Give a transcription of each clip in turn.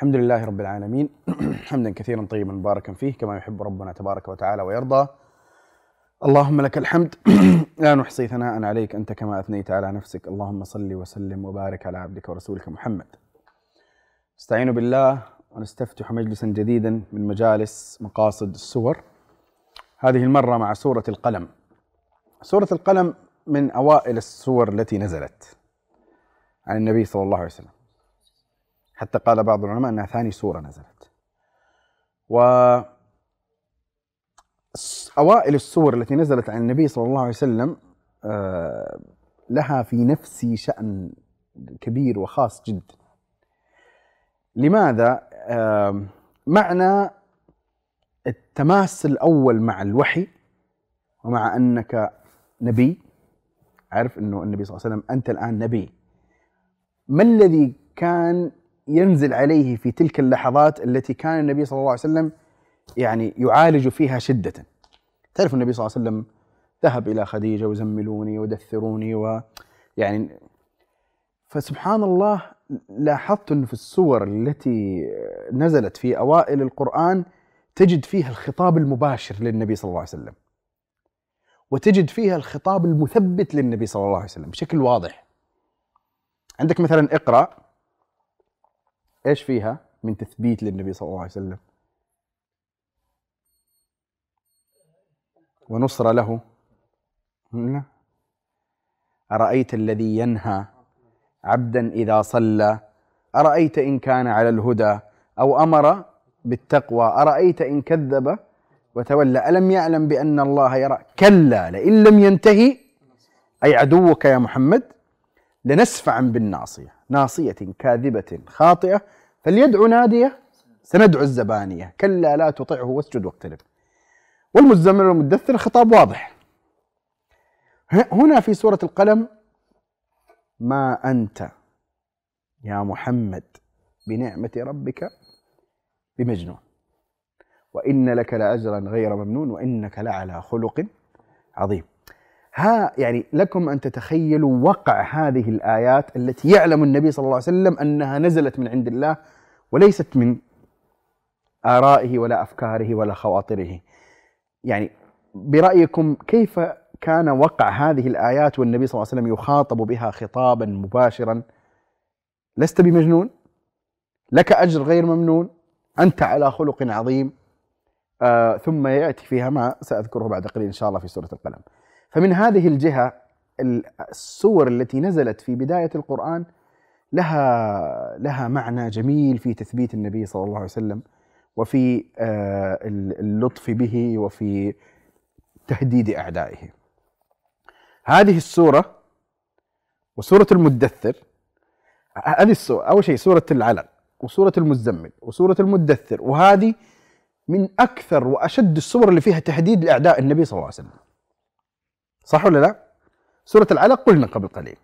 الحمد لله رب العالمين. حمدا كثيرا طيبا مباركا فيه كما يحب ربنا تبارك وتعالى ويرضى. اللهم لك الحمد. لا نحصي ثناء عليك أنت كما أثنيت على نفسك. اللهم صل وسلم وبارك على عبدك ورسولك محمد. نستعين بالله ونستفتح مجلسا جديدا من مجالس مقاصد السور. هذه المرة مع سورة القلم. سورة القلم من أوائل السور التي نزلت عن النبي صلى الله عليه وسلم. حتى قال بعض العلماء أنها ثاني سورة نزلت. و أوائل السور التي نزلت عن النبي صلى الله عليه وسلم آه، لها في نفسي شأن كبير وخاص جدا. لماذا؟ معنى التماس الأول مع الوحي ومع أنك نبي. عارف إنه النبي صلى الله عليه وسلم أنت الآن نبي. ما الذي كان ينزل عليه في تلك اللحظات التي كان النبي صلى الله عليه وسلم يعني يعالج فيها شدة. تعرف النبي صلى الله عليه وسلم ذهب إلى خديجة وزملوني ودثروني و يعني فسبحان الله لاحظت أنه في السور التي نزلت في أوائل القرآن تجد فيها الخطاب المباشر للنبي صلى الله عليه وسلم. وتجد فيها الخطاب المثبت للنبي صلى الله عليه وسلم بشكل واضح. عندك مثلا اقرأ. إيش فيها من تثبيت للنبي صلى الله عليه وسلم؟ ونصر له. أرأيت الذي ينهى عبدا إذا صلى؟ أرأيت إن كان على الهدى أو أمر بالتقوى؟ أرأيت إن كذب وتولى؟ ألم يعلم بأن الله يرى؟ كلا لئن لم ينتهي أي عدوك يا محمد؟ لنسفعا بالناصية. ناصية كاذبة خاطئة. فليدعو نادية سندعو الزبانية. كلا لا تطعه واسجد واقترب. والمزمل والمدثر خطاب واضح. هنا في سورة القلم ما أنت يا محمد بنعمة ربك بمجنون. وإن لك لأجرا غير ممنون وإنك لعلى خلق عظيم. ها يعني لكم أن تتخيلوا وقع هذه الآيات التي يعلم النبي صلى الله عليه وسلم أنها نزلت من عند الله وليست من آرائه ولا أفكاره ولا خواطره. يعني برأيكم كيف كان وقع هذه الآيات والنبي صلى الله عليه وسلم يخاطب بها خطابا مباشرا لست بمجنون لك أجر غير ممنون أنت على خلق عظيم آه ثم يأتي فيها ما سأذكره بعد قليل إن شاء الله في سورة القلم. فمن هذه الجهة السور التي نزلت في بداية القرآن لها لها معنى جميل في تثبيت النبي صلى الله عليه وسلم وفي آه، اللطف به وفي تهديد أعدائه. هذه السورة وسورة المدثر هذه السوره أول شيء سورة العلق وسورة المزمل وسورة المدثر وهذه من أكثر وأشد السور اللي فيها تهديد لأعداء النبي صلى الله عليه وسلم. صح ولا لا؟ سورة العلق قلنا قبل قليل.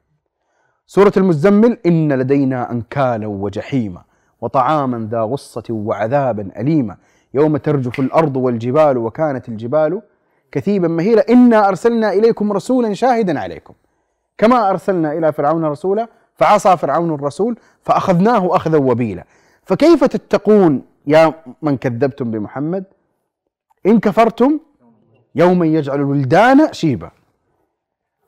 سورة المزمل إن لدينا أنكالا وجحيما وطعاما ذا غصة وعذابا أليما يوم ترجف الأرض والجبال وكانت الجبال كثيبا مهيلا. إنا أرسلنا إليكم رسولا شاهدا عليكم. كما أرسلنا إلى فرعون رسولا فعصى فرعون الرسول فأخذناه أخذا وبيلا. فكيف تتقون يا من كذبتم بمحمد؟ إن كفرتم يوما يجعل الولدان شيبا.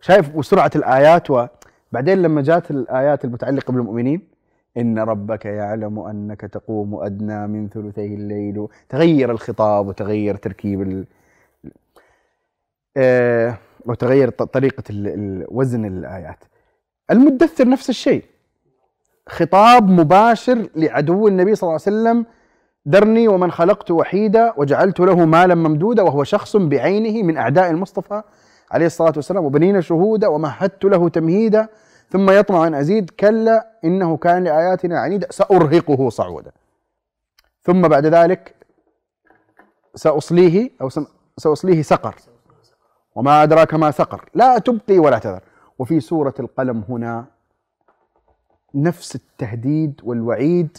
شايف وسرعة الآيات وبعدين لما جات الآيات المتعلقة بالمؤمنين إن ربك يعلم أنك تقوم أدنى من ثلثي الليل تغير الخطاب وتغير تركيب ال... آه وتغير طريقة وزن الآيات. المدثر نفس الشيء. خطاب مباشر لعدو النبي صلى الله عليه وسلم ذرني ومن خلقت وحيدا وجعلت له مالا ممدودا وهو شخص بعينه من أعداء المصطفى. عليه الصلاة والسلام وبنينا شهودا ومهدت له تمهيدا ثم يطمع أن أزيد كلا إنه كان لآياتنا عنيدا سأرهقه صعودا. ثم بعد ذلك سأصليه أو سأصليه سقر. وما أدراك ما سقر. لا تبقي ولا تذر. وفي سورة القلم هنا نفس التهديد والوعيد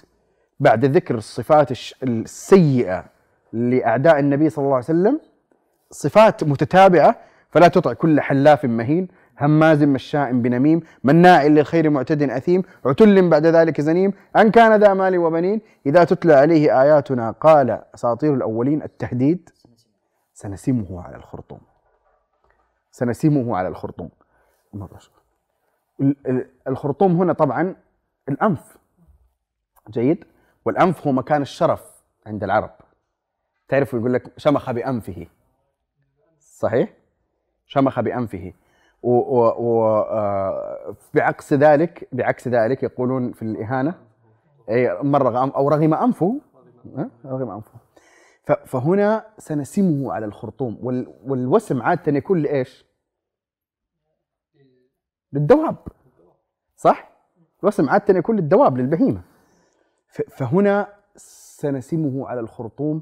بعد ذكر الصفات السيئة لأعداء النبي صلى الله عليه وسلم صفات متتابعة فلا تطع كل حلاف مهين هماز مشاء بنميم مناع للخير معتد أثيم عتل بعد ذلك زنيم أن كان ذا مال وبنين إذا تتلى عليه آياتنا قال أساطير الأولين التهديد سنسمه على الخرطوم. سنسمه على الخرطوم. الخرطوم هنا طبعا الأنف. جيد؟ والأنف هو مكان الشرف عند العرب. تعرف يقول لك شمخ بأنفه. صحيح؟ شمخ بأنفه. وبعكس ذلك بعكس ذلك يقولون في الإهانة أي مرغ أو رغم أنفه رغم أنفه. فهنا سنسمه على الخرطوم. والوسم عادة يكون لإيش؟ للدواب. صح؟ الوسم عادة يكون للدواب للبهيمة. فهنا سنسمه على الخرطوم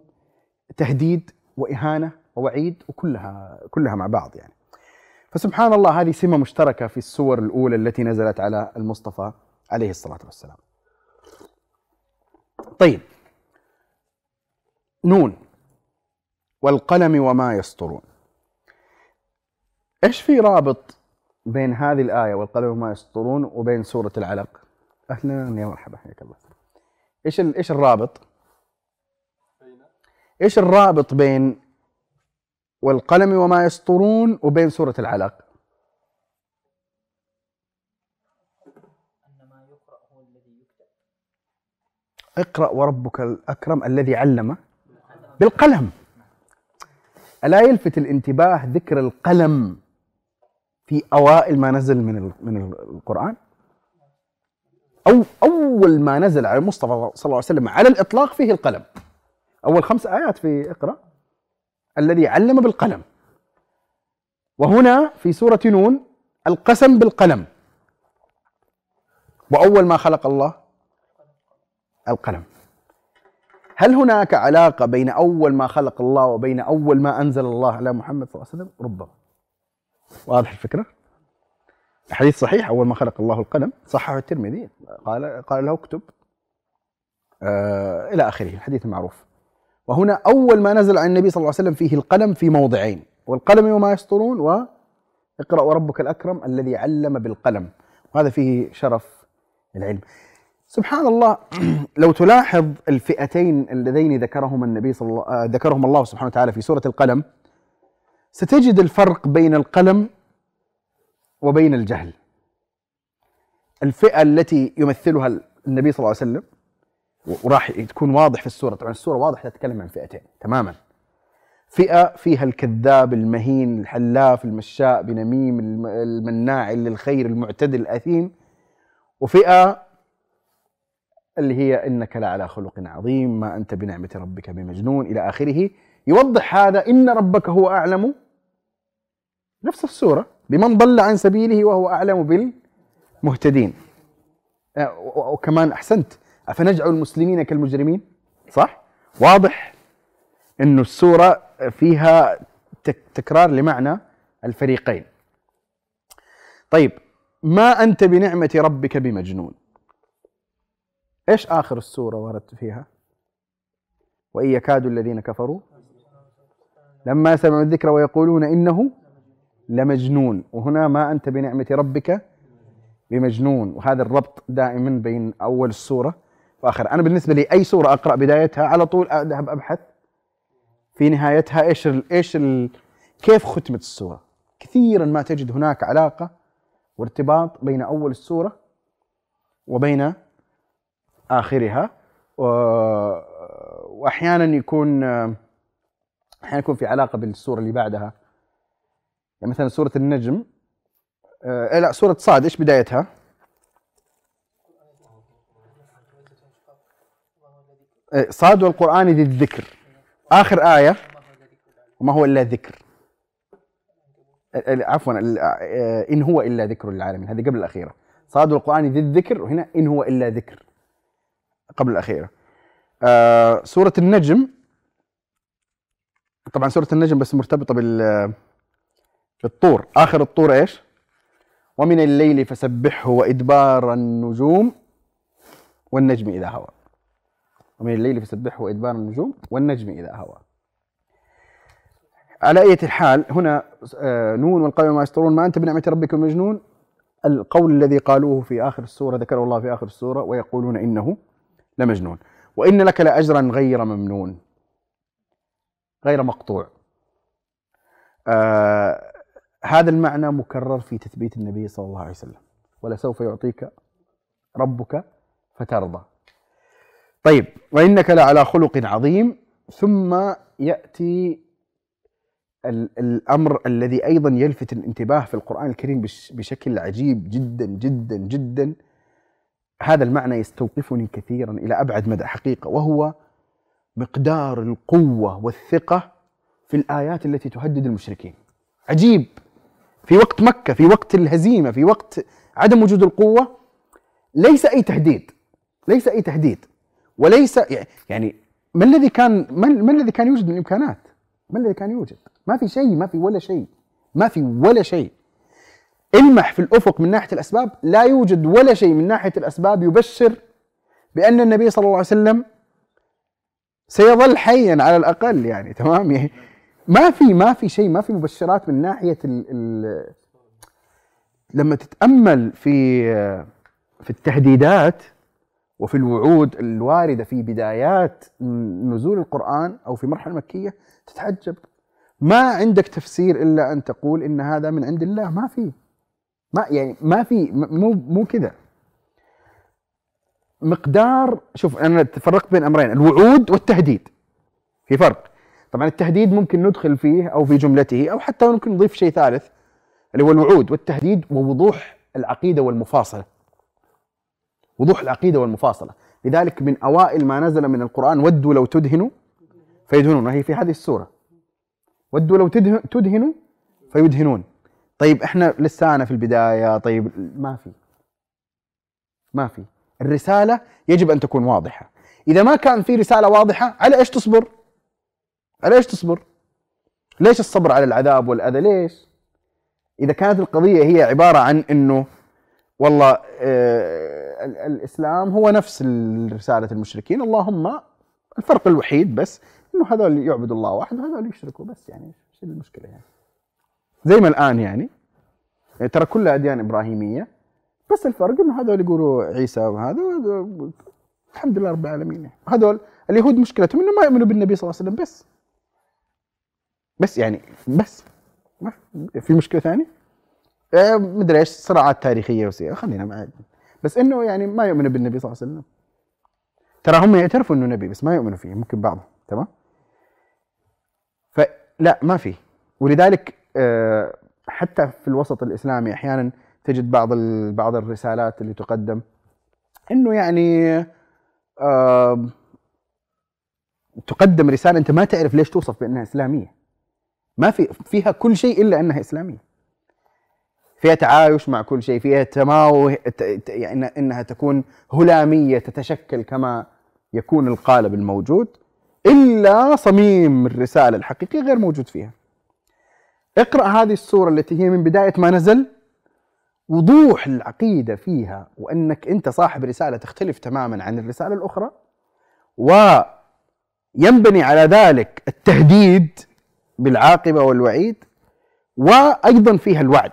تهديد وإهانة ووعيد وكلها كلها مع بعض يعني. فسبحان الله هذه سمة مشتركة في السور الأولى التي نزلت على المصطفى عليه الصلاة والسلام. طيب. نون. والقلم وما يسطرون. إيش في رابط بين هذه الآية والقلم وما يسطرون وبين سورة العلق؟ أهلا يا مرحبا حياك الله. إيش إيش الرابط؟ إيش الرابط بين والقلم وما يسطرون وبين سورة العلق. اقرأ وربك الأكرم الذي علم بالقلم. ألا يلفت الانتباه ذكر القلم في أوائل ما نزل من من القرآن؟ أو أول ما نزل على المصطفى صلى الله عليه وسلم على الإطلاق فيه القلم. أول خمس آيات في اقرأ. الذي علم بالقلم. وهنا في سورة نون القسم بالقلم. وأول ما خلق الله القلم. هل هناك علاقة بين أول ما خلق الله وبين أول ما أنزل الله على محمد صلى الله عليه وسلم؟ ربما. واضح الفكرة؟ الحديث صحيح أول ما خلق الله القلم. صححه الترمذي قال قال له اكتب. آه إلى آخره الحديث المعروف. وهنا أول ما نزل عن النبي صلى الله عليه وسلم فيه القلم في موضعين والقلم وما يسطرون واقرأ وربك الأكرم الذي علم بالقلم. وهذا فيه شرف العلم. سبحان الله لو تلاحظ الفئتين اللذين ذكرهما النبي صلى الله آه، ذكرهم الله سبحانه وتعالى في سورة القلم ستجد الفرق بين القلم وبين الجهل. الفئة التي يمثلها النبي صلى الله عليه وسلم وراح تكون واضح في السورة. طبعا السورة واضح تتكلم عن فئتين تماما. فئة فيها الكذاب المهين الحلاف المشاء بنميم المناع للخير المعتدل الأثيم. وفئة اللي هي إنك لعلى خلق عظيم ما أنت بنعمة ربك بمجنون إلى آخره. يوضح هذا إن ربك هو أعلم. نفس السورة. بمن ضل عن سبيله وهو أعلم بالمهتدين. وكمان أحسنت. أفنجعل المسلمين كالمجرمين؟ صح؟ واضح أنه السورة فيها تكرار لمعنى الفريقين. طيب ما أنت بنعمة ربك بمجنون؟ إيش آخر السورة وردت فيها؟ وإن يكاد الذين كفروا؟ لما سمعوا الذكر ويقولون إنه لمجنون. وهنا ما أنت بنعمة ربك بمجنون. وهذا الربط دائما بين أول السورة وآخر. أنا بالنسبة لي أي سورة أقرأ بدايتها على طول أذهب أبحث. في نهايتها إيش ال إيش ال كيف ختمت السورة؟ كثيرا ما تجد هناك علاقة وارتباط بين أول السورة وبين آخرها. وأحيانا يكون أحيانا يكون في علاقة بالسورة اللي بعدها. يعني مثلا سورة النجم آه لا سورة صاد إيش بدايتها؟ صاد والقرآن ذي الذكر آخر آية. وما هو إلا ذكر. عفوا آه، إن هو إلا ذكر للعالمين. هذه قبل الأخيرة. صاد والقرآن ذي الذكر وهنا إن هو إلا ذكر. قبل الأخيرة. آه سورة النجم. طبعا سورة النجم بس مرتبطة بال بالطور. آخر الطور إيش؟ ومن الليل فسبحه وإدبار النجوم والنجم إذا هوى. ومن الليل فسبحه وإدبار النجوم والنجم إذا هوى. على أي حال هنا آه، نون والقلم ما يسطرون ما أنت بنعمة ربك مجنون؟ القول الذي قالوه في آخر السورة ذكره الله في آخر السورة ويقولون إنه لمجنون. وإن لك لأجرا غير ممنون. غير مقطوع. آه هذا المعنى مكرر في تثبيت النبي صلى الله عليه وسلم. ولسوف يعطيك ربك فترضى. طيب وإنك لعلى خلق عظيم ثم يأتي الأمر الذي أيضا يلفت الانتباه في القرآن الكريم بشكل عجيب جدا جدا جدا. هذا المعنى يستوقفني كثيرا إلى أبعد مدى حقيقة وهو مقدار القوة والثقة في الآيات التي تهدد المشركين. عجيب! في وقت مكة في وقت الهزيمة في وقت عدم وجود القوة ليس أي تهديد ليس أي تهديد. وليس يعني ما الذي كان ما الذي كان يوجد من إمكانات ما الذي كان يوجد؟ ما في شيء ما في ولا شيء. ما في ولا شيء. المح في الأفق من ناحية الأسباب لا يوجد ولا شيء من ناحية الأسباب يبشر بأن النبي صلى الله عليه وسلم سيظل حيا على الأقل يعني تمام؟ يعني ما في ما في شيء ما في مبشرات من ناحية ال ال لما تتأمل في في التهديدات وفي الوعود الواردة في بدايات نزول القرآن أو في مرحلة مكية تتعجب. ما عندك تفسير إلا أن تقول إن هذا من عند الله. ما في. ما يعني ما في. مو مو كذا. مقدار شوف أنا تفرقت بين أمرين الوعود والتهديد. في فرق. طبعا التهديد ممكن ندخل فيه أو في جملته أو حتى ممكن نضيف شيء ثالث اللي هو الوعود والتهديد ووضوح العقيدة والمفاصلة. وضوح العقيدة والمفاصلة. لذلك من أوائل ما نزل من القرآن ودوا لو تدهنوا فيدهنون. وهي في هذه السورة. ودوا لو تدهنوا فيدهنون. طيب إحنا لسانا في البداية. طيب ما في. ما في. الرسالة يجب أن تكون واضحة. إذا ما كان في رسالة واضحة على إيش تصبر؟ على إيش تصبر؟ ليش الصبر على العذاب والأذى؟ ليش؟ إذا كانت القضية هي عبارة عن إنه والله آه الإسلام هو نفس رسالة المشركين. اللهم الفرق الوحيد بس إنه هذول يعبدوا الله واحد وهذول يشركوا بس يعني إيش المشكلة يعني؟ زي ما الآن يعني, يعني ترى كلها أديان إبراهيمية بس الفرق إنه هذول يقولوا عيسى وهذا الحمد لله رب العالمين يعني. هذول اليهود مشكلتهم إنه ما يؤمنوا بالنبي صلى الله عليه وسلم بس. بس يعني بس. ما في مشكلة ثانية؟ مدري إيش صراعات تاريخية وسيئه خلينا معي بس إنه يعني ما يؤمنوا بالنبي صلى الله عليه وسلم. ترى هم يعترفوا إنه نبي بس ما يؤمنوا فيه ممكن بعضهم. تمام؟ فلا ما في. ولذلك آه، حتى في الوسط الإسلامي أحيانا تجد بعض بعض الرسالات اللي تقدم إنه يعني تقدم رسالة أنت ما تعرف ليش توصف بأنها إسلامية. ما في فيها كل شيء إلا أنها إسلامية. فيها تعايش مع كل شيء فيها تماوه يعني إنها تكون هلامية تتشكل كما يكون القالب الموجود إلا صميم الرسالة الحقيقية غير موجود فيها. اقرأ هذه السورة التي هي من بداية ما نزل وضوح العقيدة فيها وإنك أنت صاحب رسالة تختلف تماما عن الرسالة الأخرى وينبني على ذلك التهديد بالعاقبة والوعيد وأيضا فيها الوعد.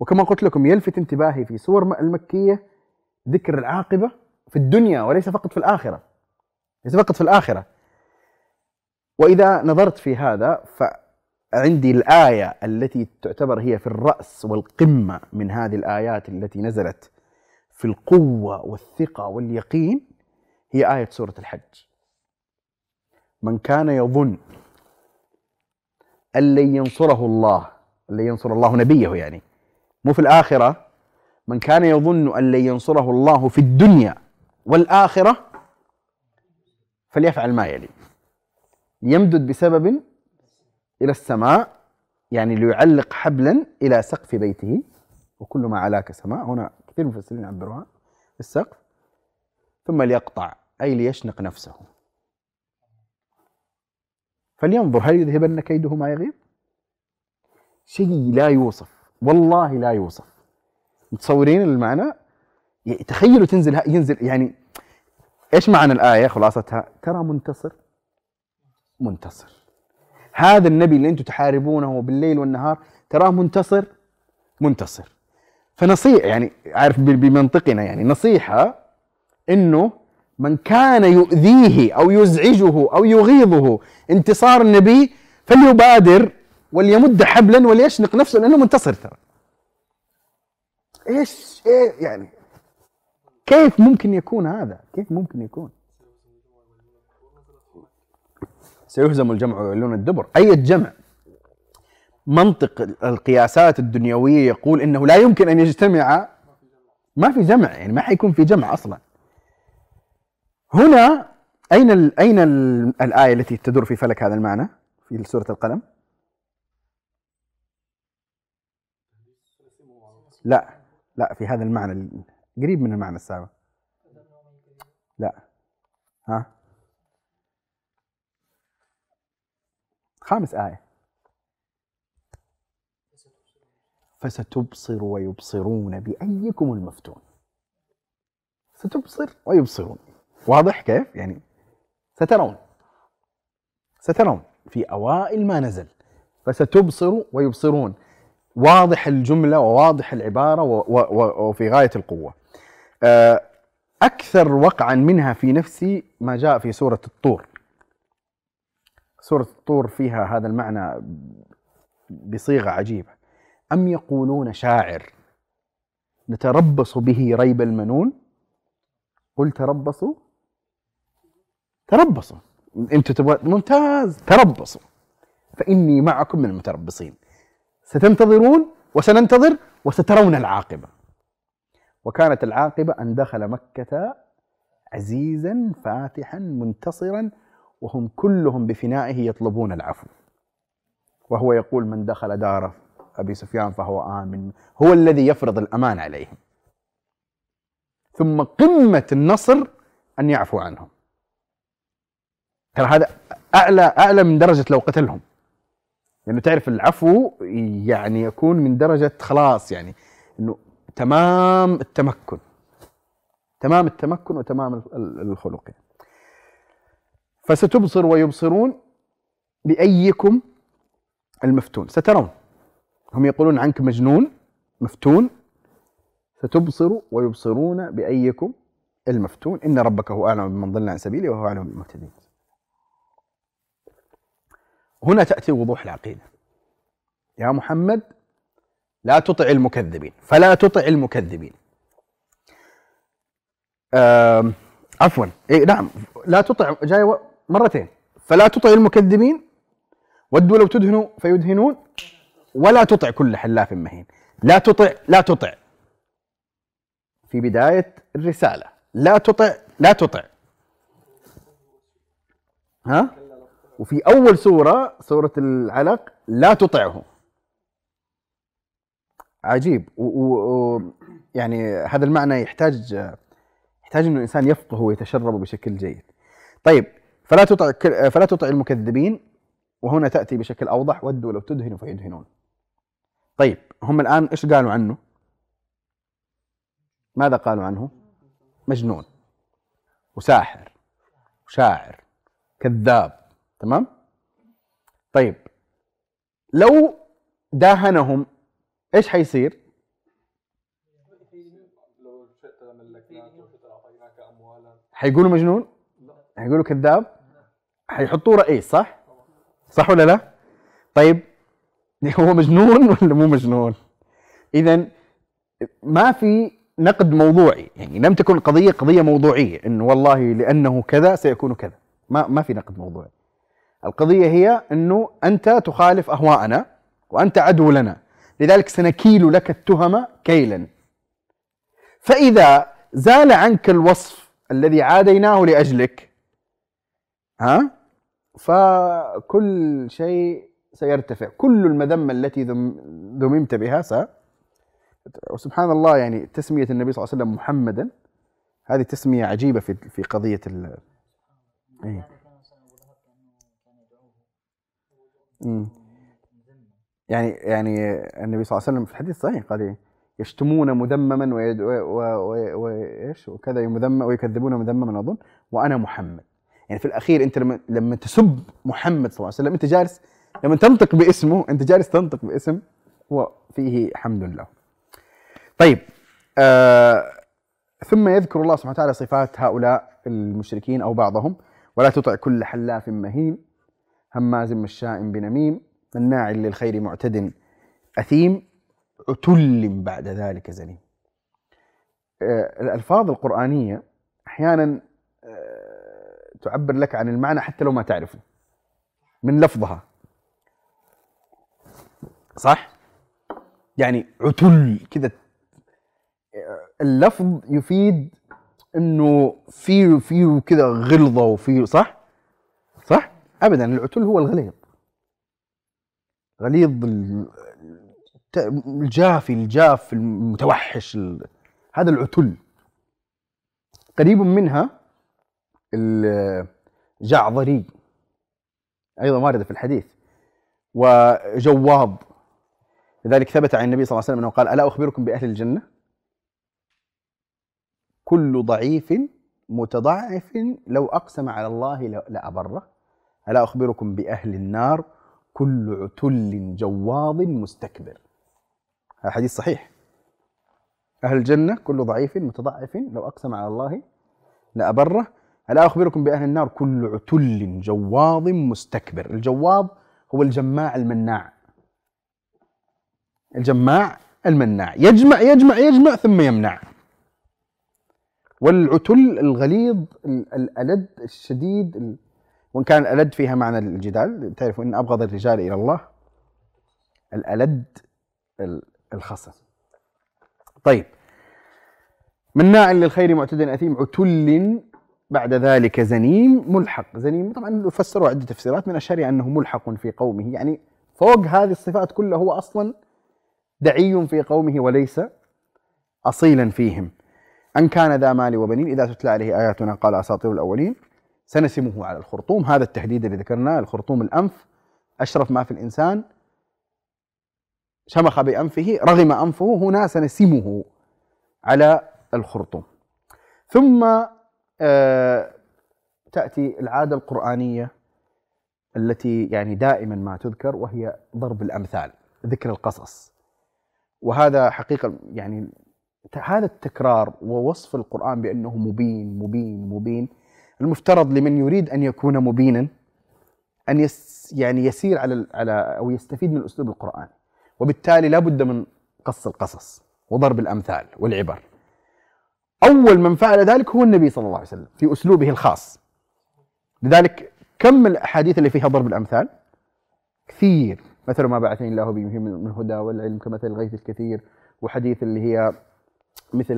وكما قلت لكم يلفت انتباهي في سور المكية ذكر العاقبة في الدنيا وليس فقط في الآخرة. ليس فقط في الآخرة. وإذا نظرت في هذا فعندي الآية التي تعتبر هي في الرأس والقمة من هذه الآيات التي نزلت في القوة والثقة واليقين هي آية سورة الحج. من كان يظن أن لن ينصره الله لن ينصر الله نبيه يعني مو في الآخرة من كان يظن أن لن ينصره الله في الدنيا والآخرة فليفعل ما يلي. يمدد بسبب إلى السماء يعني ليعلق حبلا إلى سقف بيته وكل ما علاك سماء. هنا كثير من المفسرين يعبروها السقف. ثم ليقطع أي ليشنق نفسه. فلينظر هل يذهبن كيده ما يغيظ شيء لا يوصف. والله لا يوصف. متصورين المعنى؟ تخيلوا تنزل ينزل يعني إيش معنى الآية خلاصتها؟ ترى منتصر. منتصر. هذا النبي اللي أنتم تحاربونه بالليل والنهار تراه منتصر؟ منتصر. فنصيحة يعني عارف بمنطقنا يعني نصيحة إنه من كان يؤذيه أو يزعجه أو يغيظه انتصار النبي فليبادر وليمد حبلا وليشنق نفسه لأنه منتصر ترى. إيش إيه يعني كيف ممكن يكون هذا؟ كيف ممكن يكون؟ سيهزم الجمع ويولون الدبر. أي جمع منطق القياسات الدنيوية يقول إنه لا يمكن أن يجتمع ما في جمع يعني ما حيكون في جمع أصلا. هنا أين ال أين ال الآية التي تدور في فلك هذا المعنى في سورة القلم؟ لا لا في هذا المعنى قريب من المعنى السابق. لا. ها؟ خامس آية. فستبصر ويبصرون بأيكم المفتون. ستبصر ويبصرون. واضح كيف؟ يعني سترون. سترون. في أوائل ما نزل. فستبصر ويبصرون. واضح الجملة وواضح العبارة وفي غاية القوة. آه، أكثر وقعا منها في نفسي ما جاء في سورة الطور. سورة الطور فيها هذا المعنى بصيغة عجيبة. أم يقولون شاعر؟ نتربص به ريب المنون؟ قل تربصوا. تربصوا. أنتم تبغى ممتاز. تربصوا. فإني معكم من المتربصين. ستنتظرون وسننتظر وسترون العاقبة. وكانت العاقبة أن دخل مكة عزيزا فاتحا منتصرا وهم كلهم بفنائه يطلبون العفو. وهو يقول من دخل دار أبي سفيان فهو آمن هو الذي يفرض الأمان عليهم. ثم قمة النصر أن يعفو عنهم. ترى هذا اعلى أعلى من درجة لو قتلهم. لأنه تعرف العفو يعني يكون من درجة خلاص يعني إنه تمام التمكن. تمام التمكن وتمام الخلق. يعني. فستبصر ويبصرون بأيكم المفتون. سترون. هم يقولون عنك مجنون مفتون. ستبصر ويبصرون بأيكم المفتون. إن ربك هو أعلم بمن ضل عن سبيله وهو أعلم بالمهتدين هنا تأتي وضوح العقيدة. يا محمد لا تطع المكذبين. فلا تطع المكذبين. عفوا. إيه نعم. لا تطع جاي مرتين. فلا تطع المكذبين ودوا لو تدهنوا فيدهنون. ولا تطع كل حلاف مهين. لا تطع لا تطع. في بداية الرسالة. لا تطع لا تطع. ها؟ وفي أول سورة سورة العلق لا تطعه عجيب و يعني هذا المعنى يحتاج يحتاج إنه الإنسان يفقه ويتشرب بشكل جيد. طيب فلا تطع فلا تطع المكذبين وهنا تأتي بشكل أوضح ودوا لو تدهنوا فيدهنون. طيب هم الآن إيش قالوا عنه؟ ماذا قالوا عنه؟ مجنون وساحر وشاعر كذاب تمام؟ طيب لو داهنهم إيش حيصير؟ حيقولوا مجنون؟ حيقولوا كذاب؟ حيحطوه رئيس صح؟ صح ولا لا؟ طيب هو مجنون ولا مو مجنون؟ اذا ما في نقد موضوعي يعني لم تكن القضية قضية موضوعية انه والله لأنه كذا سيكون كذا ما ما في نقد موضوعي القضية هي إنه أنت تخالف أهواءنا وأنت عدو لنا. لذلك سنكيل لك التهم كيلا. فإذا زال عنك الوصف الذي عاديناه لأجلك ها فكل شيء سيرتفع. كل المذمة التي ذممت بها س وسبحان الله يعني تسمية النبي صلى الله عليه وسلم محمدا هذه تسمية عجيبة في في قضية ال إيه. يعني يعني النبي صلى الله عليه وسلم في الحديث صحيح قال إيه؟ يشتمون مذمما وإيش؟ وكذا مذمم ويكذبون مذمما أظن. وأنا محمد. يعني في الأخير أنت لما لما تسب محمد صلى الله عليه وسلم أنت جالس لما تنطق باسمه أنت جالس تنطق باسم هو فيه حمد له. طيب آه ثم يذكر الله سبحانه وتعالى صفات هؤلاء المشركين أو بعضهم. ولا تطع كل حلاف مهين. هماز مشاء بنميم مناع للخير معتد أثيم عتل بعد ذلك زنيم. آه الألفاظ القرآنية أحيانا آه تعبر لك عن المعنى حتى لو ما تعرفه من لفظها. صح؟ يعني عتل كذا. اللفظ يفيد إنه فيه فيه كذا غلظة وفيه صح صح؟ ابدا العتل هو الغليظ. غليظ الجافي الجاف المتوحش هذا العتل قريب منها الجعظري أيضا وارده في الحديث. وجواض لذلك ثبت عن النبي صلى الله عليه وسلم أنه قال ألا أخبركم بأهل الجنة؟ كل ضعيف متضعف لو أقسم على الله لابره ألا أخبركم بأهل النار كل عتل جواض مستكبر. هذا حديث صحيح. أهل الجنة كل ضعيف متضعف لو أقسم على الله لأبره. ألا أخبركم بأهل النار كل عتل جواض مستكبر. الجواض هو الجماع المناع. الجماع المناع. يجمع يجمع يجمع ثم يمنع. والعتل الغليظ الألد الشديد وإن كان الألد فيها معنى الجدال تعرفوا أن أبغض الرجال إلى الله الألد الخصم. طيب. مناع للخير معتد أثيم عتل بعد ذلك زنيم ملحق. زنيم طبعا فسروا عدة تفسيرات من أشهرها أنه ملحق في قومه. يعني فوق هذه الصفات كلها هو أصلا دعي في قومه وليس أصيلا فيهم. أن كان ذا مال وبنين إذا تتلى عليه آياتنا قال أساطير الأولين. سنسمه على الخرطوم. هذا التهديد اللي ذكرناه الخرطوم الأنف أشرف ما في الإنسان شمخ بأنفه رغم أنفه هنا سنسمه على الخرطوم. ثم آه تأتي العادة القرآنية التي يعني دائما ما تذكر وهي ضرب الأمثال ذكر القصص. وهذا حقيقة يعني هذا التكرار ووصف القرآن بأنه مبين مبين مبين المفترض لمن يريد أن يكون مبينا أن يس يعني يسير على على أو يستفيد من الأسلوب القرآني وبالتالي لا بد من قص القصص وضرب الأمثال والعبر. أول من فعل ذلك هو النبي صلى الله عليه وسلم في أسلوبه الخاص. لذلك كم الأحاديث اللي فيها ضرب الأمثال؟ كثير. مثل ما بعثني الله به من هدى والعلم كمثل الغيث الكثير وحديث اللي هي مثل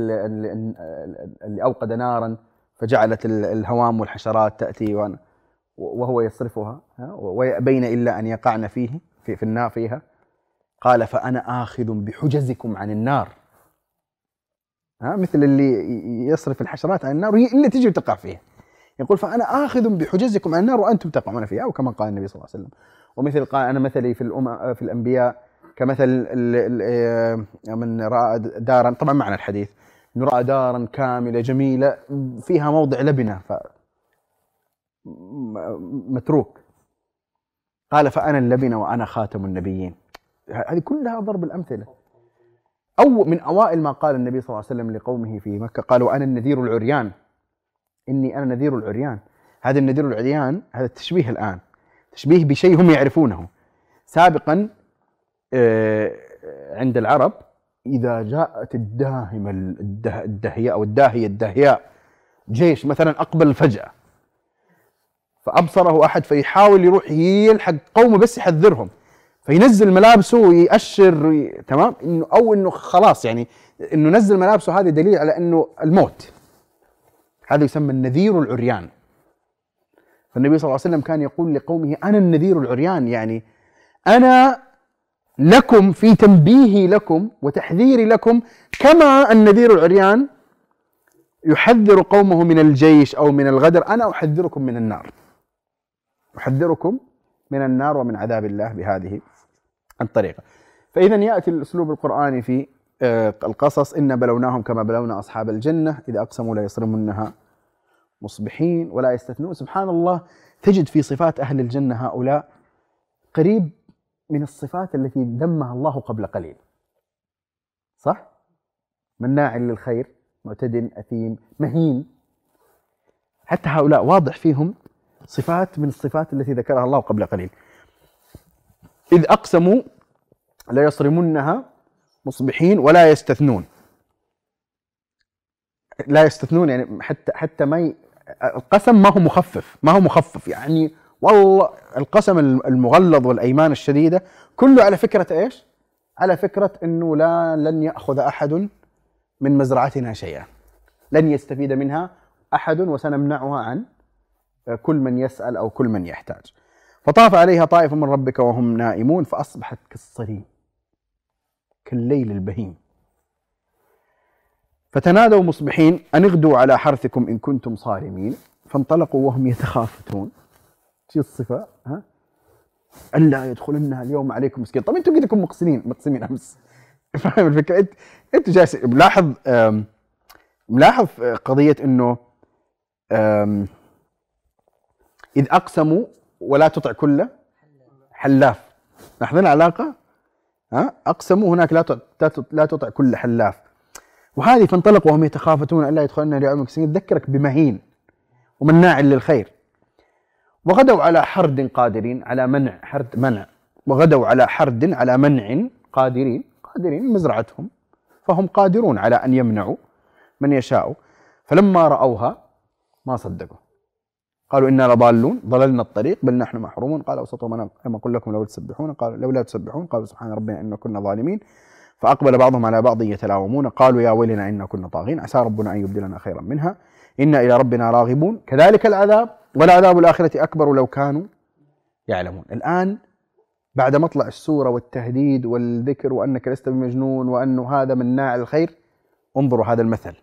اللي أوقد نارا. فجعلت الهوام والحشرات تأتي وهو يصرفها ويأبين إلا أن يقعن فيه في, في النار فيها. قال فأنا آخذ بحجزكم عن النار. ها؟ مثل اللي يصرف الحشرات عن النار الا تجي وتقع فيها. يقول فأنا آخذ بحجزكم عن النار وأنتم تقعون فيها. أو كما قال النبي صلى الله عليه وسلم. ومثل قال أنا مثلي في الأم في الأنبياء كمثل آه، من رأى دارا. طبعا معنى الحديث. انه راى دارا كاملة جميلة فيها موضع لبنة ف متروك. قال فأنا اللبنة وأنا خاتم النبيين. هذه كلها ضرب الأمثلة. أو من أوائل ما قال النبي صلى الله عليه وسلم لقومه في مكة قال وأنا النذير العريان. إني أنا نذير العريان. هذا النذير العريان هذا التشبيه الآن. تشبيه بشيء هم يعرفونه. سابقا آه، عند العرب إذا جاءت الداهمة الدهياء أو الداهية الدهياء جيش مثلا أقبل فجأة فأبصره أحد فيحاول يروح يلحق قومه بس يحذرهم فينزل ملابسه ويأشر تمام؟ انه أو إنه خلاص يعني إنه نزل ملابسه هذا دليل على إنه الموت. هذا يسمى النذير العريان. فالنبي صلى الله عليه وسلم كان يقول لقومه أنا النذير العريان يعني أنا لكم في تنبيهي لكم وتحذيري لكم كما النذير العريان يحذر قومه من الجيش أو من الغدر. أنا أحذركم من النار. أحذركم من النار ومن عذاب الله بهذه الطريقة. فاذا يأتي الأسلوب القرآني في آه، القصص. إن بلوناهم كما بلونا أصحاب الجنة. إذا أقسموا لا يصرمنها مصبحين ولا يستثنون. سبحان الله تجد في صفات أهل الجنة هؤلاء قريب من الصفات التي ذمها الله قبل قليل. صح؟ مناع للخير معتد أثيم مهين. حتى هؤلاء واضح فيهم صفات من الصفات التي ذكرها الله قبل قليل. إذ أقسموا ليصرمنها مصبحين ولا يستثنون. لا يستثنون يعني حتى حتى ما ي... القسم ما هو مخفف ما هو مخفف يعني والله القسم المغلظ والأيمان الشديدة كله على فكرة إيش؟ على فكرة إنه لا لن يأخذ أحد من مزرعتنا شيئا. لن يستفيد منها أحد وسنمنعها عن كل من يسأل أو كل من يحتاج. فطاف عليها طائف من ربك وهم نائمون فأصبحت كالصريم كالليل البهيم. فتنادوا مصبحين أن اغدوا على حرثكم إن كنتم صارمين. فانطلقوا وهم يتخافتون. شي الصفة ها؟ ألا يدخلنها اليوم عليكم مسكين. طب أنتم كذا مقسمين مقسمين أمس؟ فاهم الفكرة؟ أنت أنت جالس ملاحظ ملاحظ قضية أنه إذ أقسموا ولا تطع كل حلاف. لاحظين العلاقة؟ ها؟ أقسموا هناك لا لا تطع كل حلاف. وهذه فانطلقوا وهم يتخافتون ألا يدخلن ليوم المكسين تذكرك بمهين ومناع للخير. وغدوا على حرد قادرين على منع حرد منع. وغدوا على حرد على منع قادرين قادرين مزرعتهم. فهم قادرون على أن يمنعوا من يشاء فلما رأوها ما صدقوا. قالوا إنا لضالون ضللنا الطريق بل نحن محرومون. قال أوسطهم أنا لما أقول لكم لو تسبحون؟ قالوا لولا تسبحون؟ قالوا سبحان ربنا إنا كنا ظالمين. فأقبل بعضهم على بعض يتلاومون. قالوا يا ويلنا إنا كنا طاغين. عسى ربنا أن يبدلنا خيرا منها. إنا إلى ربنا راغبون. كذلك العذاب والعذاب الآخرة أكبر لو كانوا يعلمون. الآن بعد مطلع السورة والتهديد والذكر وأنك لست بمجنون وأنه هذا مناع الخير انظروا هذا المثل.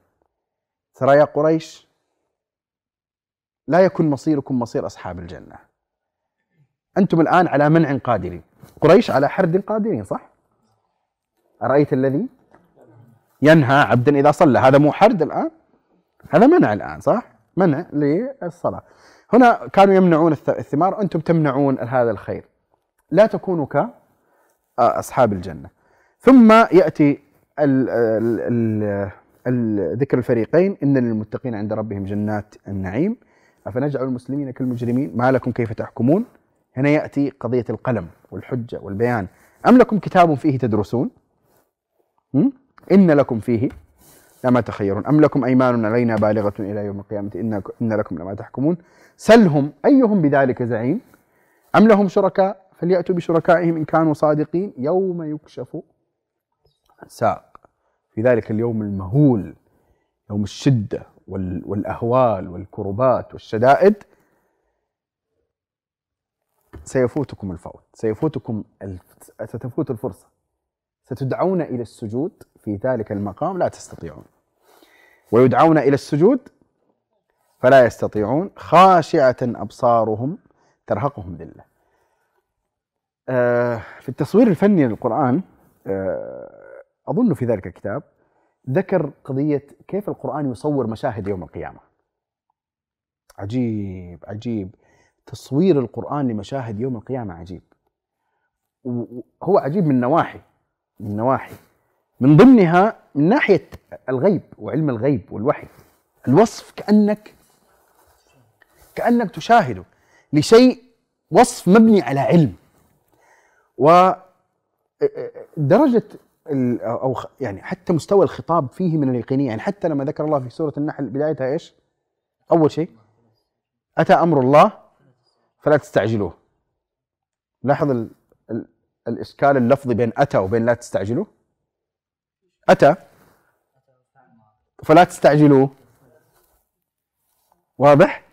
ترى يا قريش لا يكن مصيركم مصير أصحاب الجنة. أنتم الآن على منع قادرين. قريش على حرد قادرين صح؟ أرأيت الذي ينهى عبدا إذا صلى؟ هذا مو حرد الآن هذا منع الآن صح؟ منع للصلاة. هنا كانوا يمنعون الثمار أنتم تمنعون هذا الخير. لا تكونوا كأصحاب الجنة. ثم يأتي ذكر الفريقين إن للمتقين عند ربهم جنات النعيم. أفنجعل المسلمين كالمجرمين؟ ما لكم كيف تحكمون؟ هنا يأتي قضية القلم والحجة والبيان. أم لكم كتاب فيه تدرسون؟ إن لكم فيه لما تخيرون. أم لكم أيمان علينا بالغة إلى يوم القيامة؟ إن, إن لكم لما تحكمون. سلهم أيهم بذلك زعيم؟ أم لهم شركاء؟ فليأتوا بشركائهم إن كانوا صادقين. يوم يكشف ساق في ذلك اليوم المهول يوم الشدة والأهوال والكربات والشدائد. سيفوتكم الفوت. سيفوتكم ستفوت الفرصة. ستدعون إلى السجود. في ذلك المقام لا تستطيعون. ويدعون إلى السجود فلا يستطيعون. خاشعة أبصارهم ترهقهم ذلة. آه، في التصوير الفني للقرآن آه، أظن في ذلك الكتاب ذكر قضية كيف القرآن يصور مشاهد يوم القيامة. عجيب عجيب. تصوير القرآن لمشاهد يوم القيامة عجيب. وهو عجيب من نواحي من نواحي. من ضمنها من ناحية الغيب وعلم الغيب والوحي. الوصف كأنك كأنك تشاهده لشيء وصف مبني على علم. و درجة أو يعني حتى مستوى الخطاب فيه من اليقينية. يعني حتى لما ذكر الله في سورة النحل بدايتها إيش؟ أول شيء أتى أمر الله فلا تستعجلوه. لاحظ ال ال الإشكال اللفظي بين أتى وبين لا تستعجلوه؟ أتى؟ فلا تستعجلوه واضح؟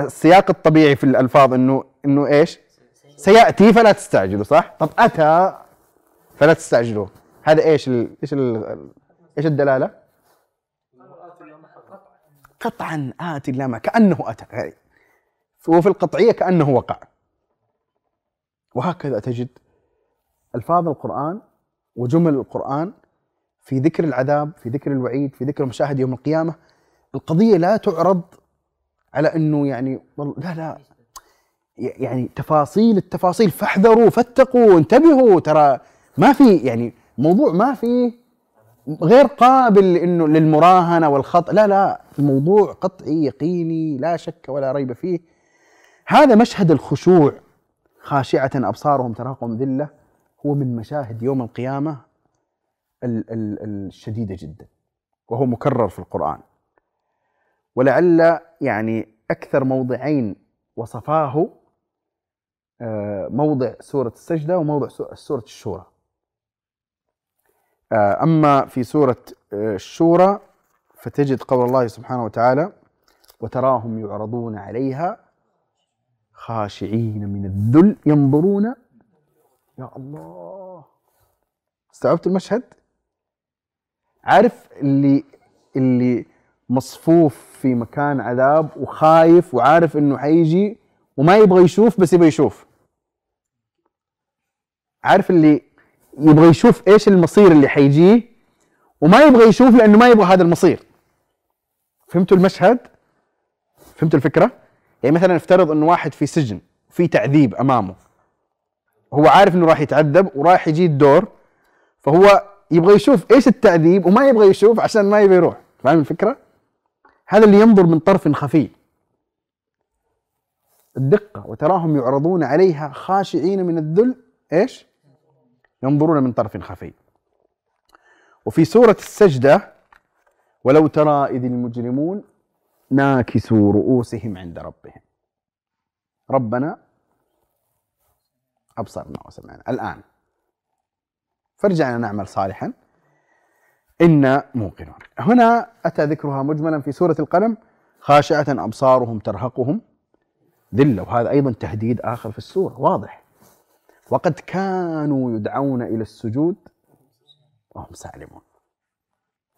السياق الطبيعي في الألفاظ إنه إنه إيش؟ سيأتي فلا تستعجلوا صح؟ طب أتى فلا تستعجلوه هذا إيش ال إيش ال إيش الدلالة؟ قطعا آتي لما كأنه أتى. وفي القطعية كأنه وقع. وهكذا تجد ألفاظ القرآن وجمل القرآن في ذكر العذاب في ذكر الوعيد في ذكر مشاهد يوم القيامة القضية لا تعرض على أنه يعني لا لا. يعني تفاصيل التفاصيل فاحذروا فاتقوا انتبهوا ترى ما في يعني موضوع ما في غير قابل إنه للمراهنة والخطا لا لا. الموضوع قطعي يقيني لا شك ولا ريب فيه. هذا مشهد الخشوع خاشعة أبصارهم تراقهم ذلة هو من مشاهد يوم القيامة. ال- ال- الشديدة جدا وهو مكرر في القرآن. ولعل يعني أكثر موضعين وصفاه آه، موضع سورة السجدة وموضع سو- سورة الشورى. آه، أما في سورة آه، الشورى فتجد قول الله سبحانه وتعالى وتراهم يعرضون عليها خاشعين من الذل ينظرون. يا الله! استوعبت المشهد؟ عارف اللي اللي مصفوف في مكان عذاب وخايف وعارف إنه حيجي وما يبغى يشوف بس يبغى يشوف. عارف اللي يبغى يشوف إيش المصير اللي حيجيه وما يبغى يشوف لأنه ما يبغى هذا المصير. فهمتوا المشهد؟ فهمتوا الفكرة؟ يعني مثلا نفترض إنه واحد في سجن في تعذيب أمامه. هو عارف إنه راح يتعذب وراح يجي الدور فهو يبغى يشوف إيش التعذيب وما يبغى يشوف عشان ما يبغى يروح. فاهم الفكرة؟ هذا اللي ينظر من طرف خفي. الدقة وتراهم يعرضون عليها خاشعين من الذل إيش؟ ينظرون من طرف خفي. وفي سورة السجدة ولو ترى إذ المجرمون ناكسوا رؤوسهم عند ربهم. ربنا أبصرنا وسمعنا. الآن فارجعنا نعمل صالحا. إنا موقنون. هنا أتى ذكرها مجملا في سورة القلم. خاشعة أبصارهم ترهقهم. ذلة. وهذا أيضا تهديد آخر في السورة. واضح. وقد كانوا يدعون إلى السجود وهم سالمون.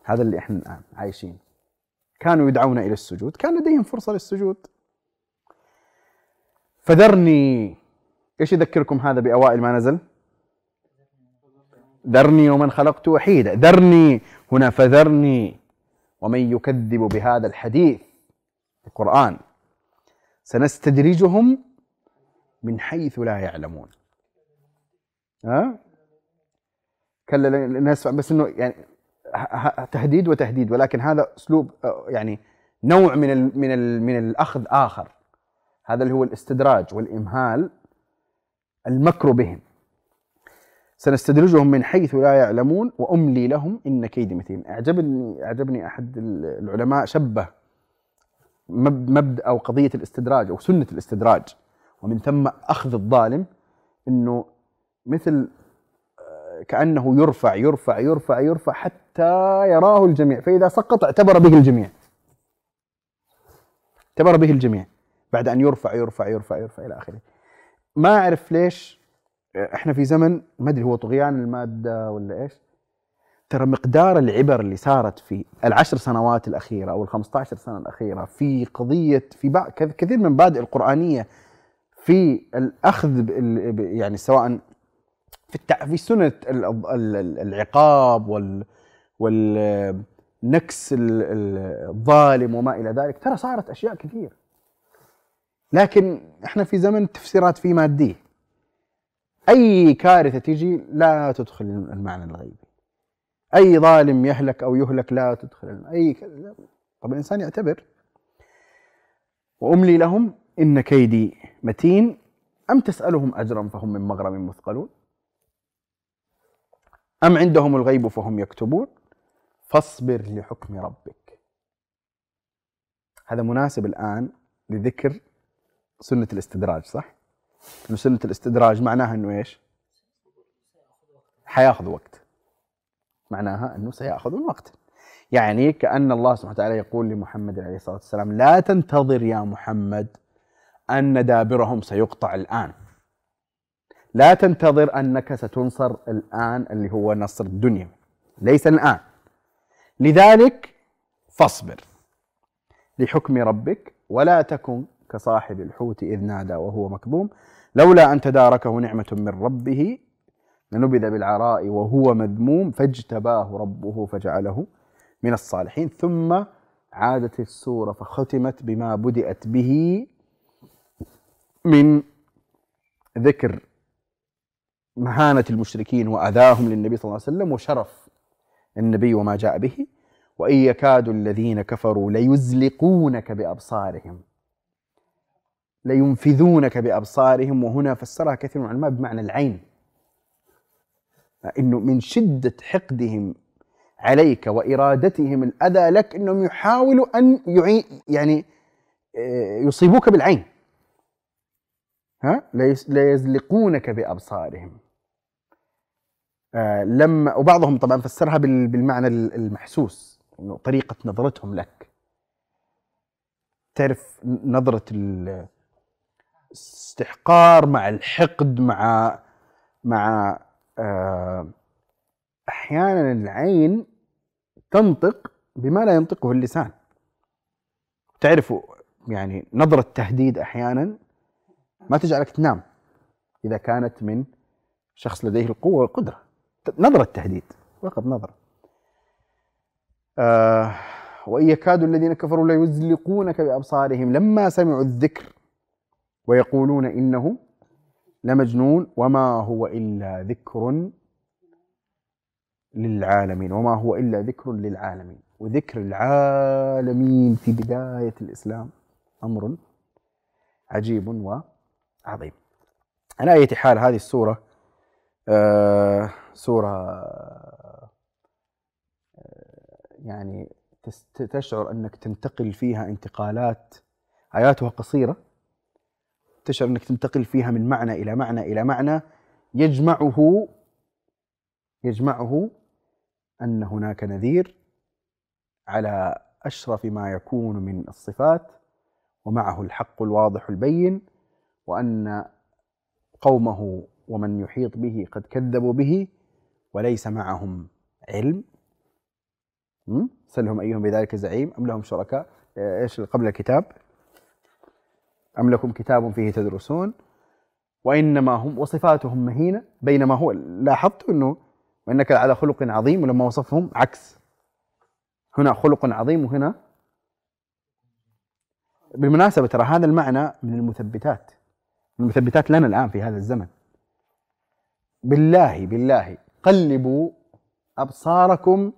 هذا اللي إحنا الآن عايشين. كانوا يدعون إلى السجود. كان لديهم فرصة للسجود. فذرني. إيش يذكركم هذا بأوائل ما نزل؟ ذرني ومن خلقت وحيدا. ذرني هنا فذرني. ومن يكذب بهذا الحديث القرآن. سنستدرجهم من حيث لا يعلمون. ها؟ كلا الناس بس إنه يعني تهديد وتهديد ولكن هذا أسلوب يعني نوع من ال من ال من الأخذ آخر. هذا اللي هو الاستدراج والإمهال المكر بهم. سنستدرجهم من حيث لا يعلمون وأملي لهم إن كيدي متين. اعجبني أعجبني أحد العلماء شبه مبدأ أو قضية الاستدراج أو سنة الاستدراج. ومن ثم أخذ الظالم إنه مثل آه، كأنه يرفع يرفع يرفع يرفع حتى يراه الجميع. فإذا سقط اعتبر به الجميع. اعتبر به الجميع. بعد أن يرفع يرفع يرفع يرفع إلى آخره. ما أعرف ليش إحنا في زمن ما أدري هو طغيان المادة ولا إيش ترى مقدار العبر اللي صارت في العشر سنوات الأخيرة أو ال 15 سنة الأخيرة في قضية في كثير من المبادئ القرآنية في الأخذ يعني سواء في. في سنة العقاب وال والنكس الظالم وما إلى ذلك ترى صارت أشياء كثير لكن إحنا في زمن التفسيرات في مادية أي كارثة تجي لا تدخل المعنى الغيبي. أي ظالم يهلك أو يهلك لا تدخل أي طب الإنسان يعتبر. وأملي لهم إن كيدي متين. أم تسألهم أجرا فهم من مغرم مثقلون؟ أم عندهم الغيب فهم يكتبون؟ فاصبر لحكم ربك. هذا مناسب الآن لذكر سنة الاستدراج صح؟ سنة الاستدراج معناها إنه إيش؟ حياخذ وقت. معناها أنه سيأخذ وقت يعني كأن الله سبحانه وتعالى يقول لمحمد عليه الصلاة والسلام لا تنتظر يا محمد أن دابرهم سيقطع الآن. لا تنتظر أنك ستنصر الآن اللي هو نصر الدنيا. ليس الآن. لذلك فاصبر. لحكم ربك ولا تكن كصاحب الحوت إذ نادى وهو مكظوم. لولا أن تداركه نعمة من ربه لنبذ بالعراء وهو مذموم فاجتباه ربه فجعله من الصالحين. ثم عادت السورة فختمت بما بدأت به من ذكر مهانة المشركين وأذاهم للنبي صلى الله عليه وسلم وشرف النبي وما جاء به. وإن يكاد الذين كفروا ليزلقونك بأبصارهم. لينفذونك بأبصارهم وهنا فسرها كثير من العلماء بمعنى العين. انه من شدة حقدهم عليك وإرادتهم الأذى لك إنهم يحاولوا أن يعين يعني آه، يصيبوك بالعين. ها؟ ليزلقونك بأبصارهم. آه لما وبعضهم طبعا فسرها بالمعنى المحسوس إنه طريقة نظرتهم لك. تعرف نظرة الاستحقار مع الحقد مع مع آه، أحيانا العين تنطق بما لا ينطقه اللسان. تعرفوا يعني نظرة تهديد أحيانا ما تجعلك تنام إذا كانت من شخص لديه القوة والقدرة. نظرة تهديد فقط نظرة. آه وإن يكاد الذين كفروا ليزلقونك بأبصارهم لما سمعوا الذكر. ويقولون إنه لمجنون وما هو إلا ذكر للعالمين وما هو إلا ذكر للعالمين. وذكر العالمين في بداية الإسلام أمر عجيب وعظيم. على أي حال هذه السورة آه سورة آه يعني تشعر أنك تنتقل فيها انتقالات آياتها قصيرة تشعر انك تنتقل فيها من معنى إلى معنى إلى معنى يجمعه يجمعه أن هناك نذير على أشرف ما يكون من الصفات ومعه الحق الواضح البين وأن قومه ومن يحيط به قد كذبوا به وليس معهم علم. سلهم أيهم بذلك زعيم أم لهم شركاء؟ إيش قبل الكتاب؟ أم لكم كتاب فيه تدرسون؟ وإنما هم وصفاتهم مهينة بينما هو لاحظت أنه وإنك على خلق عظيم ولما وصفهم عكس. هنا خلق عظيم وهنا بالمناسبة ترى هذا المعنى من المثبتات. من المثبتات لنا الآن في هذا الزمن. بالله بالله قلبوا أبصاركم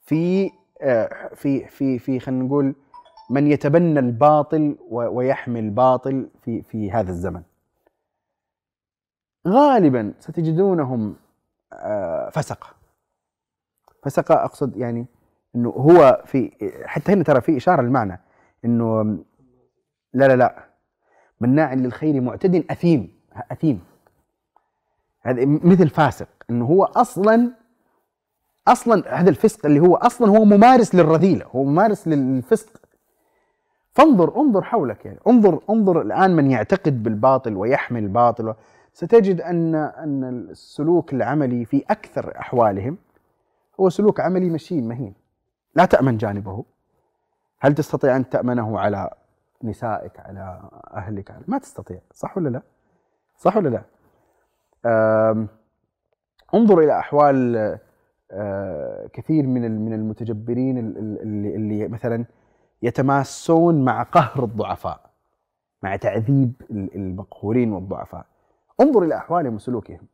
في آه، في في في خلينا نقول من يتبنى الباطل ويحمي الباطل في في هذا الزمن. غالبا ستجدونهم آه، فسقة. فسقة أقصد يعني إنه هو في حتى هنا ترى في إشارة للمعنى إنه لا لا لا. مناع للخير معتد أثيم أثيم. هذا مثل فاسق إنه هو أصلا أصلا هذا الفسق اللي هو أصلا هو ممارس للرذيلة هو ممارس للفسق فانظر انظر حولك يعني. انظر انظر الآن من يعتقد بالباطل ويحمي الباطل ستجد أن أن السلوك العملي في أكثر أحوالهم هو سلوك عملي مشين مهين. لا تأمن جانبه. هل تستطيع أن تأمنه على نسائك على أهلك؟ على ما تستطيع. صح ولا لا؟ صح ولا لا؟ انظر إلى أحوال آه، كثير من من المتجبرين اللي, اللي مثلا يتماسون مع قهر الضعفاء مع تعذيب المقهورين والضعفاء. انظر إلى احوالهم وسلوكهم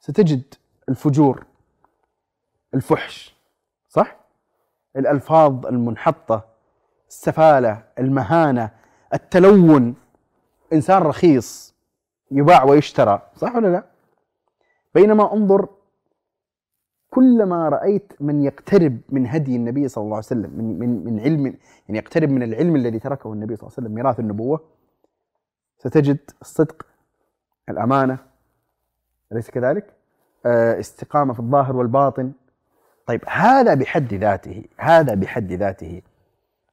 ستجد الفجور الفحش صح؟ الألفاظ المنحطة السفالة المهانة التلون. إنسان رخيص يباع ويشترى صح ولا لا؟ بينما انظر كلما رأيت من يقترب من هدي النبي صلى الله عليه وسلم من من من علم يعني يقترب من العلم الذي تركه النبي صلى الله عليه وسلم ميراث النبوة ستجد الصدق الأمانة أليس كذلك؟ آه، استقامة في الظاهر والباطن طيب هذا بحد ذاته هذا بحد ذاته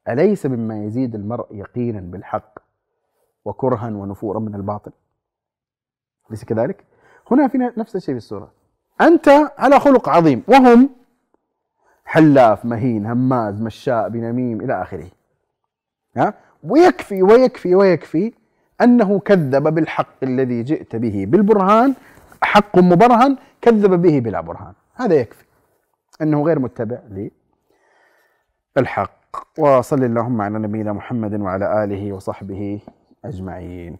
أليس مما يزيد المرء يقينا بالحق وكرها ونفورا من الباطل أليس كذلك؟ هنا في نفس الشيء في السورة أنت على خلق عظيم. وهم حلاف مهين هماز مشاء بنميم إلى آخره. ها؟ ويكفي ويكفي ويكفي أنه كذب بالحق الذي جئت به بالبرهان. حق مبرهن كذب به بلا برهان. هذا يكفي. أنه غير متبع للحق. وصل اللهم على نبينا محمد وعلى آله وصحبه أجمعين.